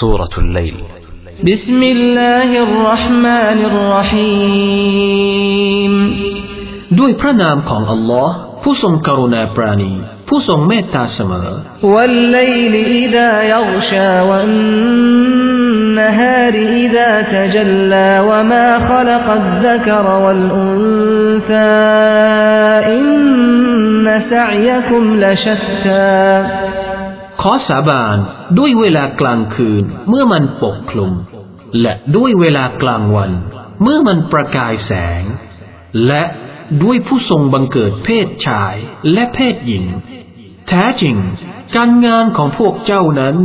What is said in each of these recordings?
سورة الليل بسم الله الرحمن الرحيم ด้วยพระนามของอัลลอฮ์ผู้ทรงกรุณาปราณี ผู้ทรงเมตตาเสมอ والليل إذا يغشى والنهار إذا تجلى وما خلق الذكر والأنثى إن سعيكم لشتى ขอสาบานด้วยเวลากลางคืนเมื่อมันปกคลุม และด้วยเวลากลางวัน เมื่อมันประกายแสง และด้วยผู้ทรงบังเกิดเพศชายและเพศหญิง แท้จริง การงานของพวกเจ้านั้น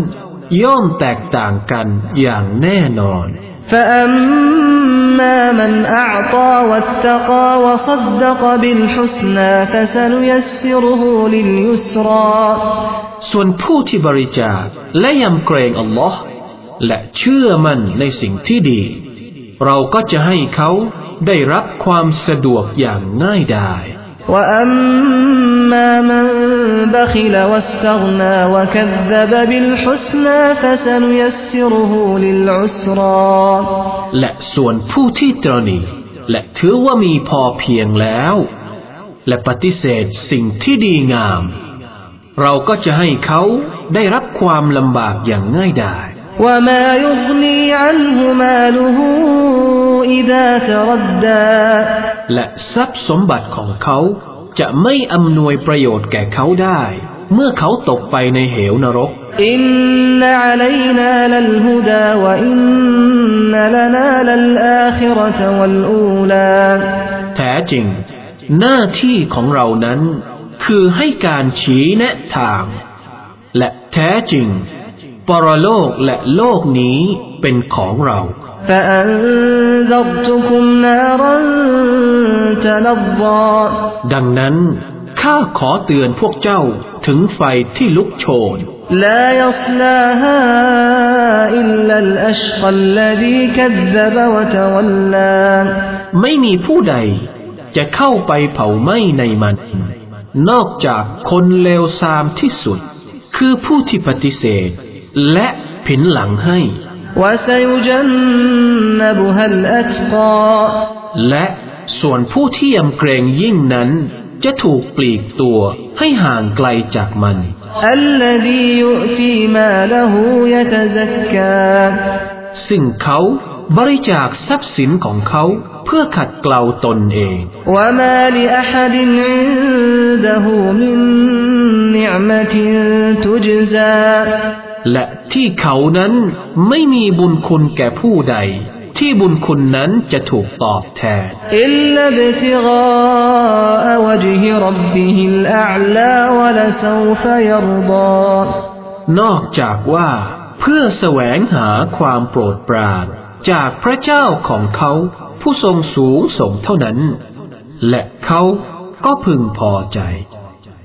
ย่อมแตกต่างกันอย่างแน่นอน فأما من أعطى واتقى وصدق بالحسنى فسنيسره لليسرى ส่วนผู้ที่บริจาคและยำเกรงอัลลอฮ์และเชื่อมั่นในสิ่งที่ดี เราก็จะให้เขาได้รับความสะดวกอย่างง่ายดาย وأما من بخل واستغنى وكذب بالحسنى فسنيسره للعسرى และส่วนผู้ที่ตรณีและถือว่ามีพอเพียงแล้ว และปฏิเสธสิ่งที่ดีงาม เราก็จะให้เขาได้รับความลำบากอย่างง่ายดาย وما يغني عنه ماله إذا تردى และทรัพย์สมบัติของเขาจะไม่อำนวยประโยชน์แก่เขาได้ เมื่อเขาตกไปในเหวนรก إن علينا للهدى وإن لنا للآخرة والأولى แท้จริง หน้าที่ของเรานั้น คือให้การชี้แนะทาง และแท้จริง ปรโลกและโลกนี้เป็นของเรา فأنذرتكم نارا تلظى ดังนั้น ข้าขอเตือนพวกเจ้าถึงไฟที่ลุกโชน لا يصلاها إلا الأشقى الذي كذب وتولى ไม่มีผู้ใดจะเข้าไปเผาไหม้ในมัน นอกจากคนเลวทรามที่สุด คือผู้ที่ปฏิเสธ และผินหลังให้และส่วนผู้ที่ยำเกรงยิ่งนั้น จะถูกปลีกตัวให้ห่างไกลจากมันซึ่งเขาบริจาคทรัพย์สินของเขาเพื่อขัดเกลาตนเองและ และที่เขานั้นไม่มีบุญคุณแก่ผู้ใด ที่บุญคุณนั้นจะถูกตอบแทนนอกจากว่า เพื่อแสวงหาความโปรดปรานจากพระเจ้าของเขาผู้ทรงสูงส่งเท่านั้น และเขาก็พึงพอใจ